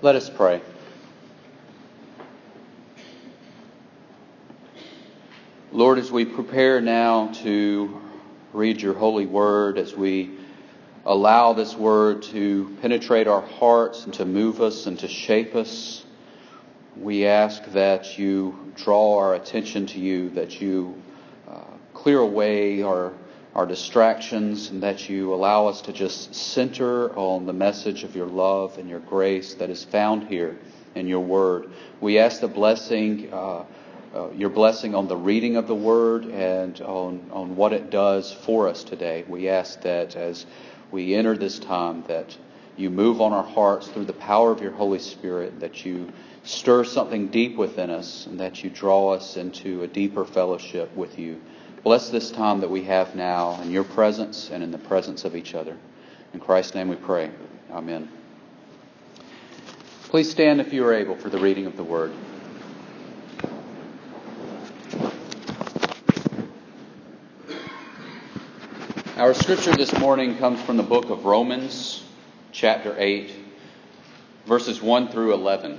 Let us pray. Lord, as we prepare now to read your holy word, as we allow this word to penetrate our hearts and to move us and to shape us, we ask that you draw our attention to you, that you uh, clear away our, our distractions, and that you allow us to just center on the message of your love and your grace that is found here in your word. We ask the blessing. Uh, uh, your blessing on the reading of the Word and on, on what it does for us today. We ask that as we enter this time, that you move on our hearts through the power of your Holy Spirit, that you stir something deep within us, and that you draw us into a deeper fellowship with you. Bless this time that we have now in your presence and in the presence of each other. In Christ's name we pray. Amen. Please stand if you are able for the reading of the Word. Our scripture this morning comes from the book of Romans, chapter 8, verses 1 through 11.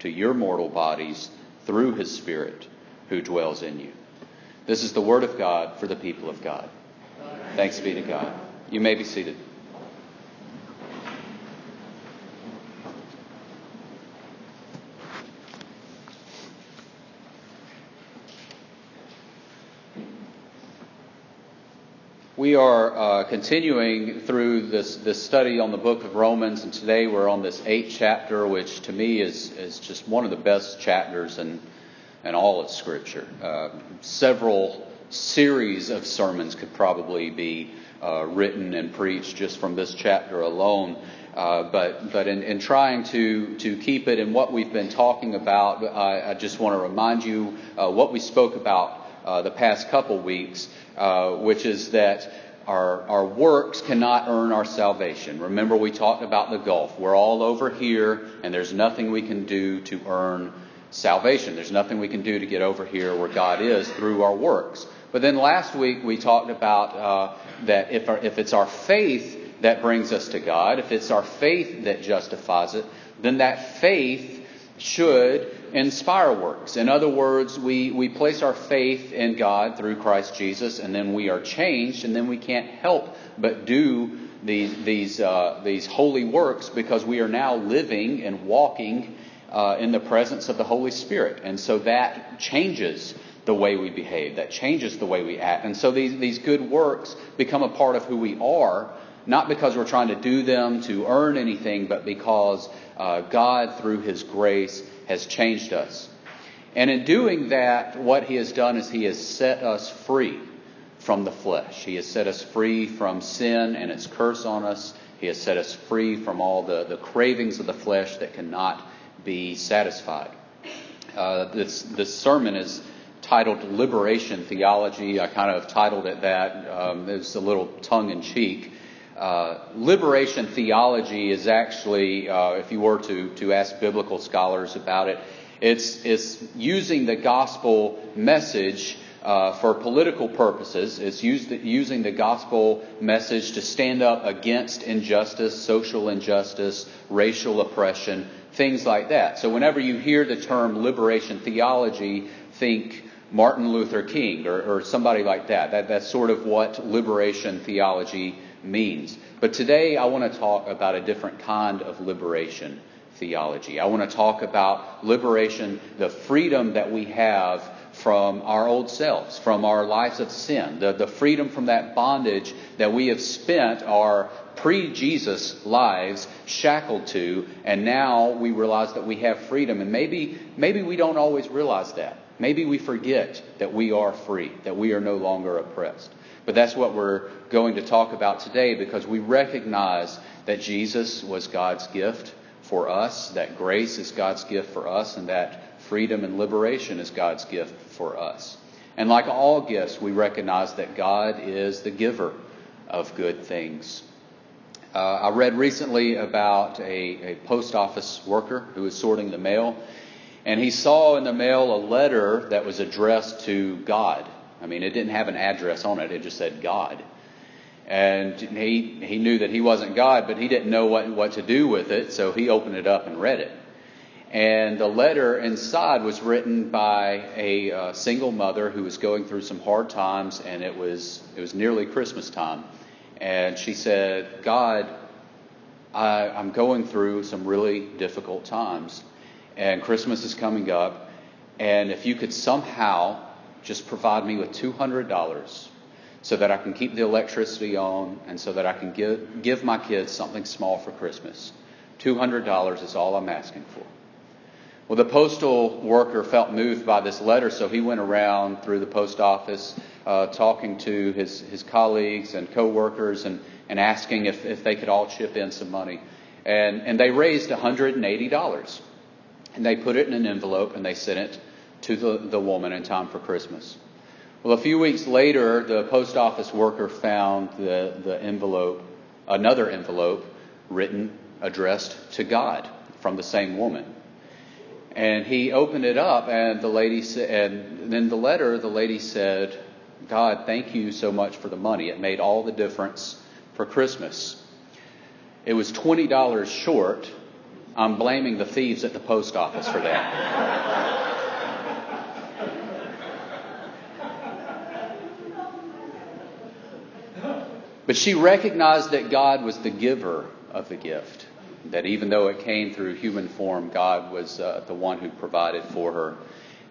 to your mortal bodies through His Spirit who dwells in you. This is the Word of God for the people of God. Thanks be to God. You may be seated. We are uh, continuing through this, this study on the book of Romans, and today we're on this eighth chapter, which to me is, is just one of the best chapters in, in all of Scripture. Uh, several series of sermons could probably be uh, written and preached just from this chapter alone. Uh, but but in, in, trying to, to keep it in what we've been talking about, I, I just want to remind you uh, what we spoke about uh, the past couple weeks, uh, which is that our, our works cannot earn our salvation. Remember, we talked about the gulf. We're all over here, and there's nothing we can do to earn salvation. There's nothing we can do to get over here where God is through our works. But then last week we talked about uh, that if, our, if it's our faith that brings us to God, if it's our faith that justifies it, then that faith should inspire works. In other words, we, we place our faith in God through Christ Jesus, and then we are changed, and then we can't help but do these, these, uh, these holy works because we are now living and walking uh, in the presence of the Holy Spirit. And so that changes the way we behave, that changes the way we act. And so these, these good works become a part of who we are, not because we're trying to do them to earn anything, but because uh, God, through His grace, has changed us. And in doing that, what He has done is He has set us free from the flesh. He has set us free from sin and its curse on us. He has set us free from all the, the cravings of the flesh that cannot be satisfied. Uh, this, this sermon is titled Liberation Theology. I kind of titled it that. Um, it's a little tongue in cheek. Uh, liberation theology is actually, uh, if you were to, to ask biblical scholars about it, it's, it's using the gospel message uh, for political purposes. It's used, using the gospel message to stand up against injustice, social injustice, racial oppression, things like that. So whenever you hear the term liberation theology, think Martin Luther King or, or somebody like that. that. That's sort of what liberation theology means. But today I want to talk about a different kind of liberation theology. I want to talk about liberation, the freedom that we have from our old selves, from our lives of sin, the, the freedom from that bondage that we have spent our pre Jesus lives shackled to, and now we realize that we have freedom. And maybe, maybe we don't always realize that. Maybe we forget that we are free, that we are no longer oppressed. But that's what we're going to talk about today because we recognize that Jesus was God's gift for us, that grace is God's gift for us, and that freedom and liberation is God's gift for us. And like all gifts, we recognize that God is the giver of good things. Uh, I read recently about a, a post office worker who was sorting the mail, and he saw in the mail a letter that was addressed to God. I mean, it didn't have an address on it, it just said God. And he, he knew that he wasn't God, but he didn't know what, what to do with it, so he opened it up and read it. And the letter inside was written by a uh, single mother who was going through some hard times, and it was it was nearly Christmas time. And she said, "God, I, I'm going through some really difficult times, and Christmas is coming up, and if you could somehow just provide me with two hundred dollars." So that I can keep the electricity on and so that I can give, give my kids something small for Christmas. $200 is all I'm asking for. Well, the postal worker felt moved by this letter, so he went around through the post office uh, talking to his, his colleagues and coworkers and, and asking if, if they could all chip in some money. And, and they raised $180. And they put it in an envelope and they sent it to the, the woman in time for Christmas. Well, a few weeks later, the post office worker found the, the envelope, another envelope, written, addressed to God from the same woman. And he opened it up, and the lady said, and in the letter, the lady said, God, thank you so much for the money. It made all the difference for Christmas. It was $20 short. I'm blaming the thieves at the post office for that. But she recognized that God was the giver of the gift that even though it came through human form, God was uh, the one who provided for her.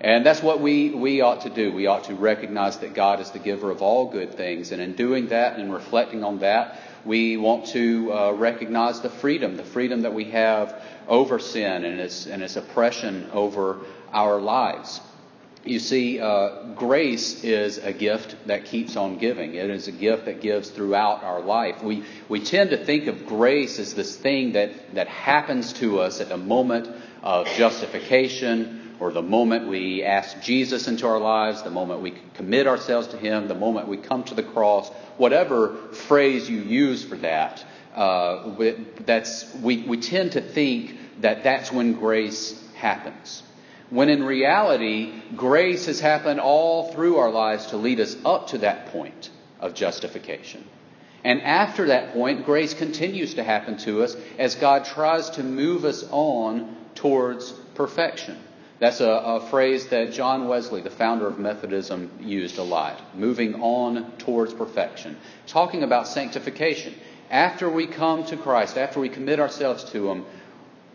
And that's what we, we ought to do. We ought to recognize that God is the giver of all good things. And in doing that and reflecting on that, we want to uh, recognize the freedom, the freedom that we have over sin and its, and its oppression over our lives. You see, uh, grace is a gift that keeps on giving. It is a gift that gives throughout our life. We, we tend to think of grace as this thing that, that happens to us at the moment of justification or the moment we ask Jesus into our lives, the moment we commit ourselves to Him, the moment we come to the cross, whatever phrase you use for that. Uh, that's, we, we tend to think that that's when grace happens. When in reality, grace has happened all through our lives to lead us up to that point of justification. And after that point, grace continues to happen to us as God tries to move us on towards perfection. That's a, a, phrase that John Wesley, the founder of Methodism, used a lot. Moving on towards perfection. Talking about sanctification. After we come to Christ, after we commit ourselves to Him,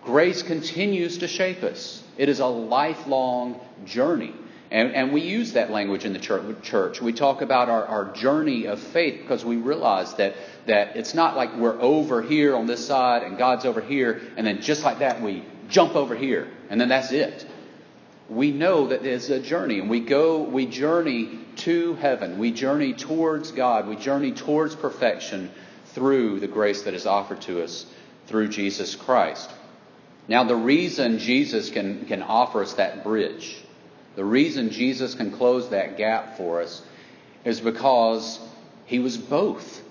grace continues to shape us. It is a lifelong journey. And, and we use that language in the church. We talk about our, our journey of faith because we realize that, that it's not like we're over here on this side and God's over here, and then just like that we jump over here, and then that's it. We know that it's a journey, and we go, we journey to heaven. We journey towards God. We journey towards perfection through the grace that is offered to us through Jesus Christ. Now, the reason Jesus can, can offer us that bridge, the reason Jesus can close that gap for us, is because he was both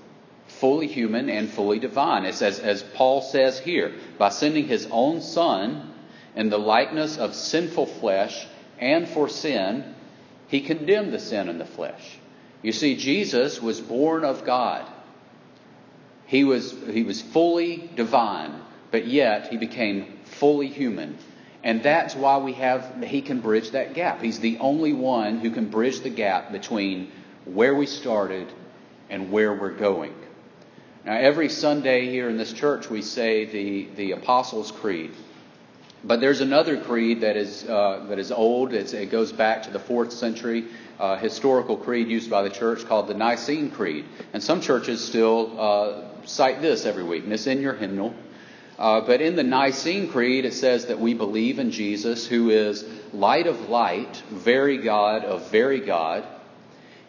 fully human and fully divine. It's as, as Paul says here, by sending his own Son in the likeness of sinful flesh and for sin, he condemned the sin in the flesh. You see, Jesus was born of God. He was, he was fully divine, but yet he became fully human. And that's why we have, he can bridge that gap. He's the only one who can bridge the gap between where we started and where we're going. Now, every Sunday here in this church, we say the, the Apostles' Creed. But there's another creed that is, uh, that is old. It's, it goes back to the fourth century uh, historical creed used by the church called the Nicene Creed. And some churches still uh, cite this every week, and it's in your hymnal. Uh, but in the Nicene Creed, it says that we believe in Jesus, who is light of light, very God of very God.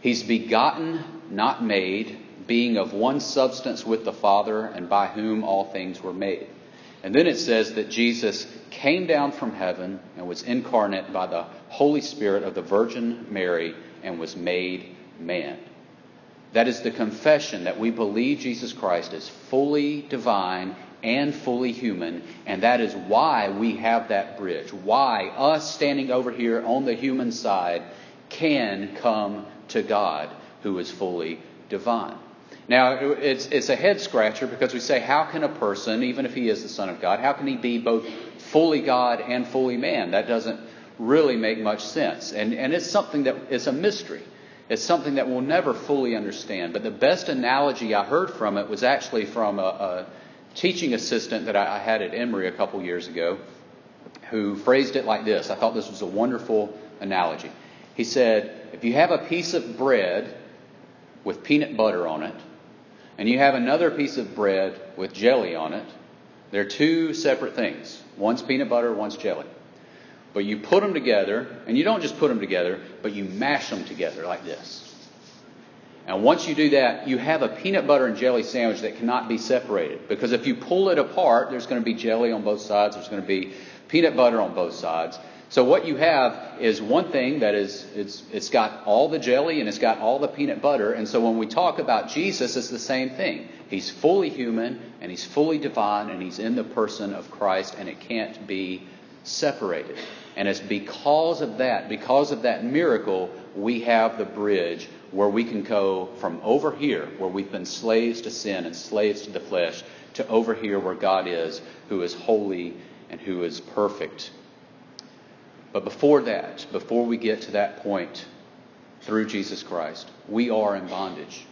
He's begotten, not made, being of one substance with the Father, and by whom all things were made. And then it says that Jesus came down from heaven and was incarnate by the Holy Spirit of the Virgin Mary and was made man. That is the confession that we believe Jesus Christ is fully divine and fully human, and that is why we have that bridge. Why us standing over here on the human side can come to God who is fully divine. Now, it's, it's a head scratcher because we say, how can a person, even if he is the Son of God, how can he be both fully God and fully man? That doesn't really make much sense. And, and it's something that is a mystery. It's something that we'll never fully understand. But the best analogy I heard from it was actually from a, a teaching assistant that I, I had at Emory a couple years ago who phrased it like this. I thought this was a wonderful analogy. He said, If you have a piece of bread with peanut butter on it, and you have another piece of bread with jelly on it, they're two separate things. One's peanut butter, one's jelly. But you put them together, and you don't just put them together, but you mash them together like this. And once you do that, you have a peanut butter and jelly sandwich that cannot be separated. Because if you pull it apart, there's going to be jelly on both sides, there's going to be peanut butter on both sides. So what you have is one thing that is it's it's got all the jelly and it's got all the peanut butter. And so when we talk about Jesus, it's the same thing. He's fully human and he's fully divine and he's in the person of Christ and it can't be separated. And it's because of that, because of that miracle, we have the bridge where we can go from over here, where we've been slaves to sin and slaves to the flesh, to over here where God is, who is holy and who is perfect. But before that, before we get to that point through Jesus Christ, we are in bondage.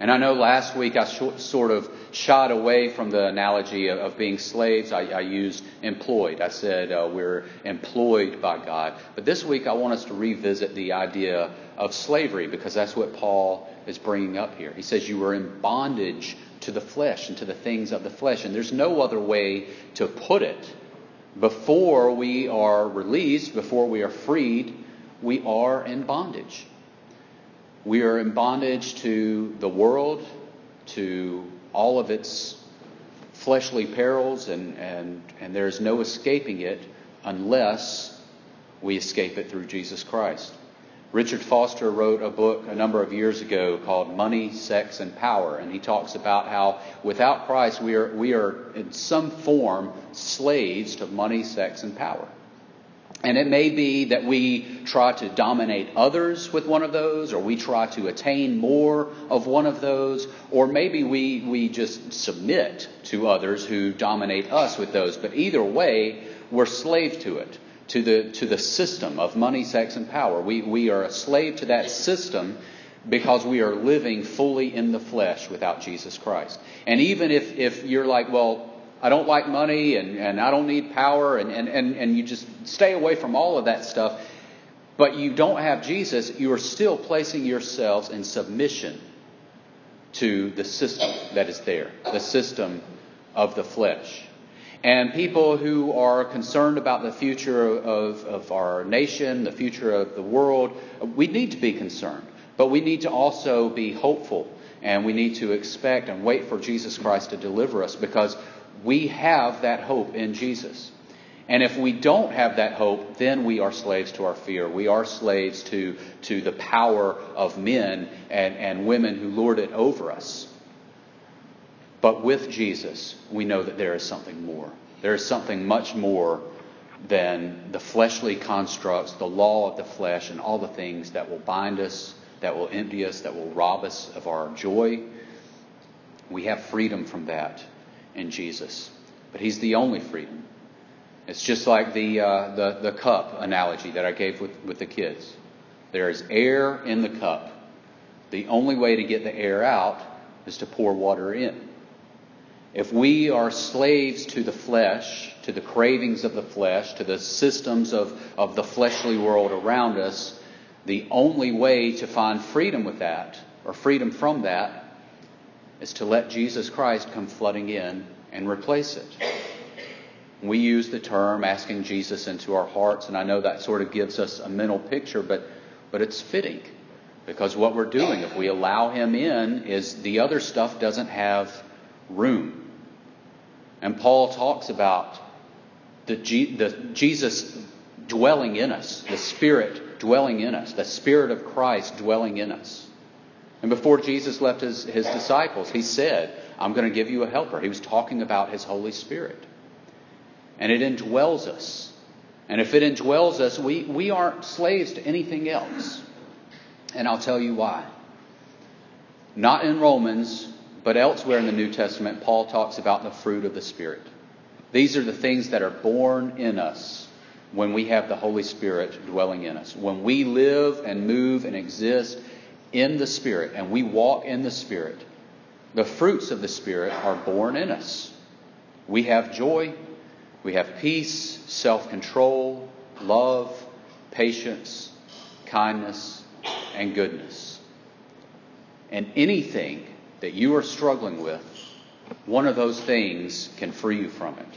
And I know last week I sort of shied away from the analogy of, of being slaves. I, I, used employed. I said uh, we're employed by God. But this week I want us to revisit the idea of slavery because that's what Paul is bringing up here. He says you were in bondage to the flesh and to the things of the flesh. And there's no other way to put it. Before we are released, before we are freed, we are in bondage. We are in bondage to the world, to all of its fleshly perils, and, and, and there's no escaping it unless we escape it through Jesus Christ. Richard Foster wrote a book a number of years ago called Money, Sex, and Power, and he talks about how without Christ we are, we are in some form slaves to money, sex, and power. And it may be that we try to dominate others with one of those, or we try to attain more of one of those, or maybe we, we just submit to others who dominate us with those. But either way, we're slave to it, to the, to the system of money, sex, and power. We, we are a slave to that system because we are living fully in the flesh without Jesus Christ. And even if, if you're like, well, I don't like money and, and I don't need power, and, and, and, and you just stay away from all of that stuff, but you don't have Jesus, you are still placing yourselves in submission to the system that is there, the system of the flesh. And people who are concerned about the future of, of our nation, the future of the world, we need to be concerned. But we need to also be hopeful and we need to expect and wait for Jesus Christ to deliver us because we have that hope in Jesus. And if we don't have that hope, then we are slaves to our fear. We are slaves to, to the power of men and, and women who lord it over us. But with Jesus, we know that there is something more. There is something much more than the fleshly constructs, the law of the flesh, and all the things that will bind us, that will empty us, that will rob us of our joy. We have freedom from that in Jesus. But He's the only freedom. It's just like the, uh, the, the cup analogy that I gave with, with the kids. There is air in the cup. The only way to get the air out is to pour water in. If we are slaves to the flesh, to the cravings of the flesh, to the systems of, of the fleshly world around us, the only way to find freedom with that, or freedom from that, is to let Jesus Christ come flooding in and replace it. We use the term asking Jesus into our hearts, and I know that sort of gives us a mental picture, but, but it's fitting. Because what we're doing, if we allow him in, is the other stuff doesn't have room. And Paul talks about the, G, the Jesus dwelling in us, the Spirit dwelling in us, the Spirit of Christ dwelling in us. And before Jesus left his, his disciples, he said, I'm going to give you a helper. He was talking about his Holy Spirit. And it indwells us. And if it indwells us, we, we aren't slaves to anything else. And I'll tell you why. Not in Romans, but elsewhere in the New Testament, Paul talks about the fruit of the Spirit. These are the things that are born in us when we have the Holy Spirit dwelling in us. When we live and move and exist in the Spirit and we walk in the Spirit, the fruits of the Spirit are born in us. We have joy, we have peace, self control, love, patience, kindness, and goodness. And anything that you are struggling with, one of those things can free you from it.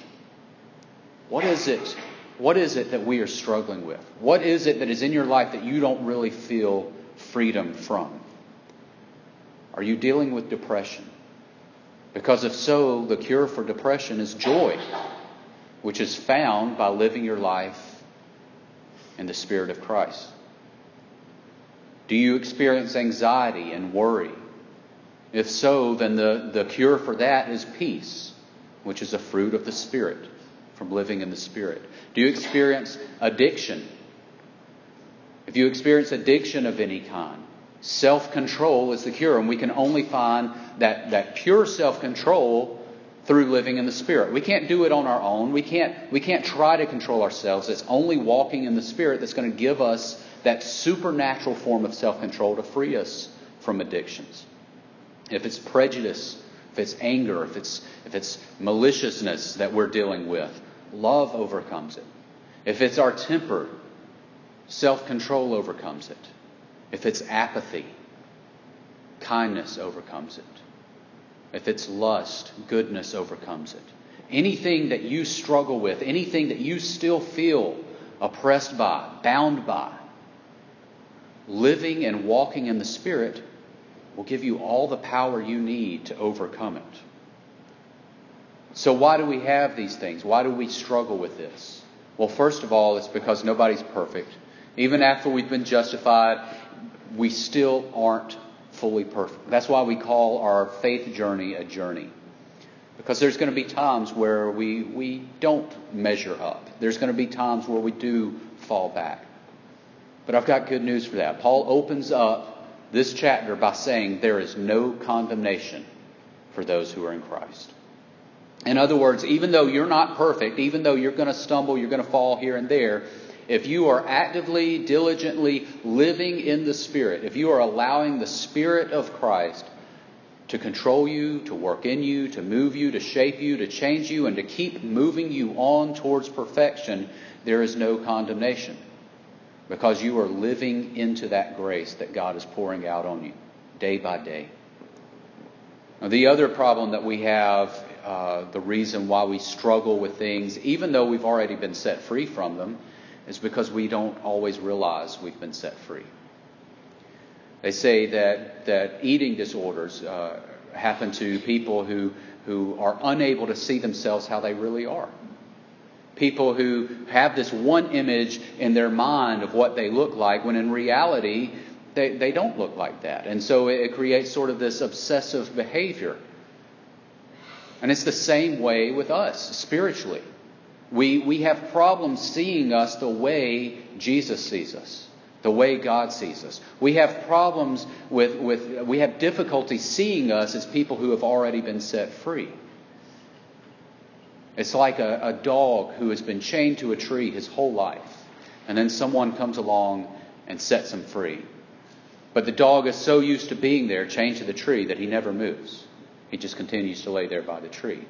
What is it? What is it that we are struggling with? What is it that is in your life that you don't really feel freedom from? Are you dealing with depression? Because if so, the cure for depression is joy, which is found by living your life in the Spirit of Christ. Do you experience anxiety and worry? If so, then the, the cure for that is peace, which is a fruit of the Spirit, from living in the Spirit. Do you experience addiction? If you experience addiction of any kind, self control is the cure, and we can only find that, that pure self control through living in the Spirit. We can't do it on our own. We can't, we can't try to control ourselves. It's only walking in the Spirit that's going to give us that supernatural form of self control to free us from addictions if it's prejudice, if it's anger, if it's, if it's maliciousness that we're dealing with, love overcomes it. If it's our temper, self control overcomes it. If it's apathy, kindness overcomes it. If it's lust, goodness overcomes it. Anything that you struggle with, anything that you still feel oppressed by, bound by, living and walking in the Spirit will give you all the power you need to overcome it. So, why do we have these things? Why do we struggle with this? Well, first of all, it's because nobody's perfect. Even after we've been justified, we still aren't fully perfect. That's why we call our faith journey a journey. Because there's going to be times where we, we don't measure up. There's going to be times where we do fall back. But I've got good news for that. Paul opens up this chapter by saying there is no condemnation for those who are in Christ. In other words, even though you're not perfect, even though you're going to stumble, you're going to fall here and there, if you are actively, diligently living in the Spirit, if you are allowing the Spirit of Christ to control you, to work in you, to move you, to shape you, to change you, and to keep moving you on towards perfection, there is no condemnation because you are living into that grace that God is pouring out on you day by day. Now, the other problem that we have, uh, the reason why we struggle with things, even though we've already been set free from them, is because we don't always realize we've been set free. They say that, that eating disorders uh, happen to people who, who are unable to see themselves how they really are people who have this one image in their mind of what they look like, when in reality, they, they don't look like that. And so it creates sort of this obsessive behavior. And it's the same way with us spiritually. We, we have problems seeing us the way Jesus sees us, the way God sees us. We have problems with, with we have difficulty seeing us as people who have already been set free. It's like a, a dog who has been chained to a tree his whole life, and then someone comes along and sets him free. But the dog is so used to being there, chained to the tree, that he never moves. He just continues to lay there by the tree.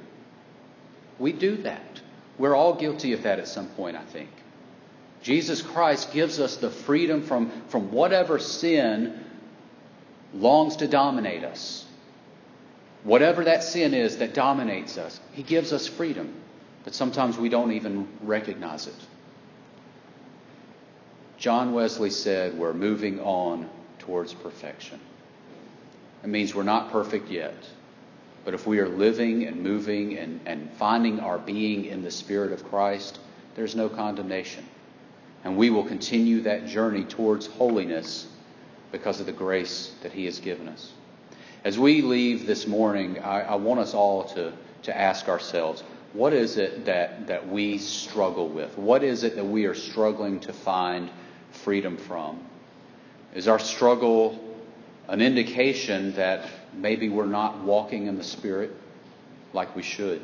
We do that. We're all guilty of that at some point, I think. Jesus Christ gives us the freedom from, from whatever sin longs to dominate us. Whatever that sin is that dominates us, He gives us freedom. But sometimes we don't even recognize it. John Wesley said, We're moving on towards perfection. It means we're not perfect yet. But if we are living and moving and, and finding our being in the Spirit of Christ, there's no condemnation. And we will continue that journey towards holiness because of the grace that He has given us. As we leave this morning, I, I want us all to, to ask ourselves what is it that, that we struggle with? What is it that we are struggling to find freedom from? Is our struggle an indication that maybe we're not walking in the Spirit like we should?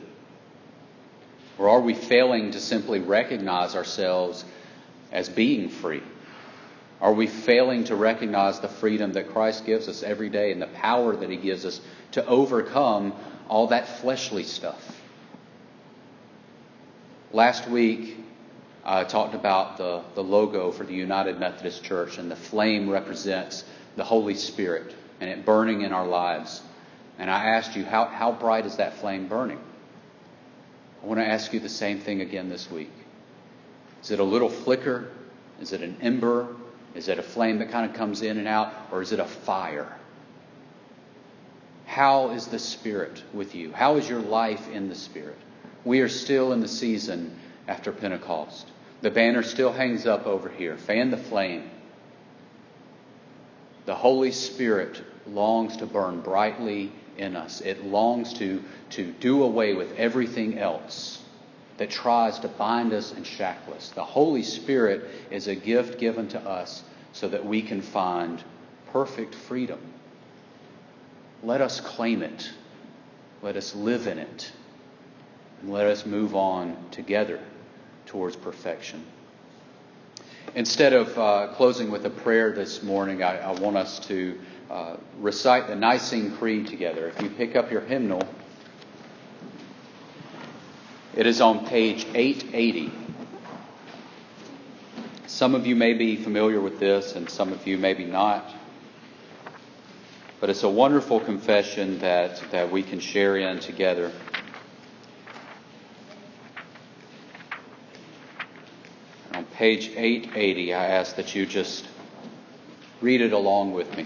Or are we failing to simply recognize ourselves as being free? Are we failing to recognize the freedom that Christ gives us every day and the power that He gives us to overcome all that fleshly stuff? Last week, I talked about the, the logo for the United Methodist Church, and the flame represents the Holy Spirit and it burning in our lives. And I asked you, how, how bright is that flame burning? I want to ask you the same thing again this week. Is it a little flicker? Is it an ember? Is it a flame that kind of comes in and out? Or is it a fire? How is the Spirit with you? How is your life in the Spirit? We are still in the season after Pentecost. The banner still hangs up over here. Fan the flame. The Holy Spirit longs to burn brightly in us. It longs to, to do away with everything else that tries to bind us and shackle us. The Holy Spirit is a gift given to us so that we can find perfect freedom. Let us claim it. Let us live in it. And let us move on together towards perfection. Instead of uh, closing with a prayer this morning, I, I want us to uh, recite the Nicene Creed together. If you pick up your hymnal, it is on page 880. Some of you may be familiar with this, and some of you maybe not. But it's a wonderful confession that, that we can share in together. On page 880, I ask that you just read it along with me.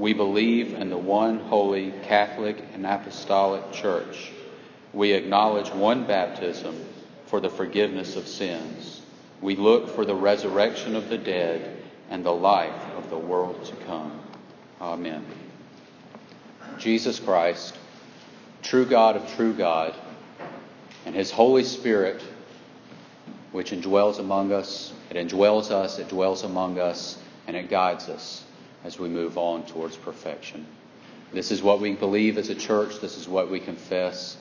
We believe in the one holy Catholic and Apostolic Church. We acknowledge one baptism for the forgiveness of sins. We look for the resurrection of the dead and the life of the world to come. Amen. Jesus Christ, true God of true God, and His Holy Spirit, which indwells among us, it indwells us, it dwells among us, and it guides us as we move on towards perfection. This is what we believe as a church, this is what we confess,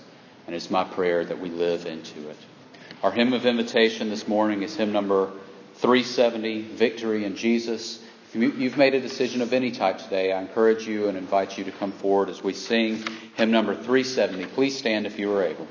and it's my prayer that we live into it. Our hymn of invitation this morning is hymn number 370, Victory in Jesus. If you've made a decision of any type today, I encourage you and invite you to come forward as we sing hymn number 370. Please stand if you are able.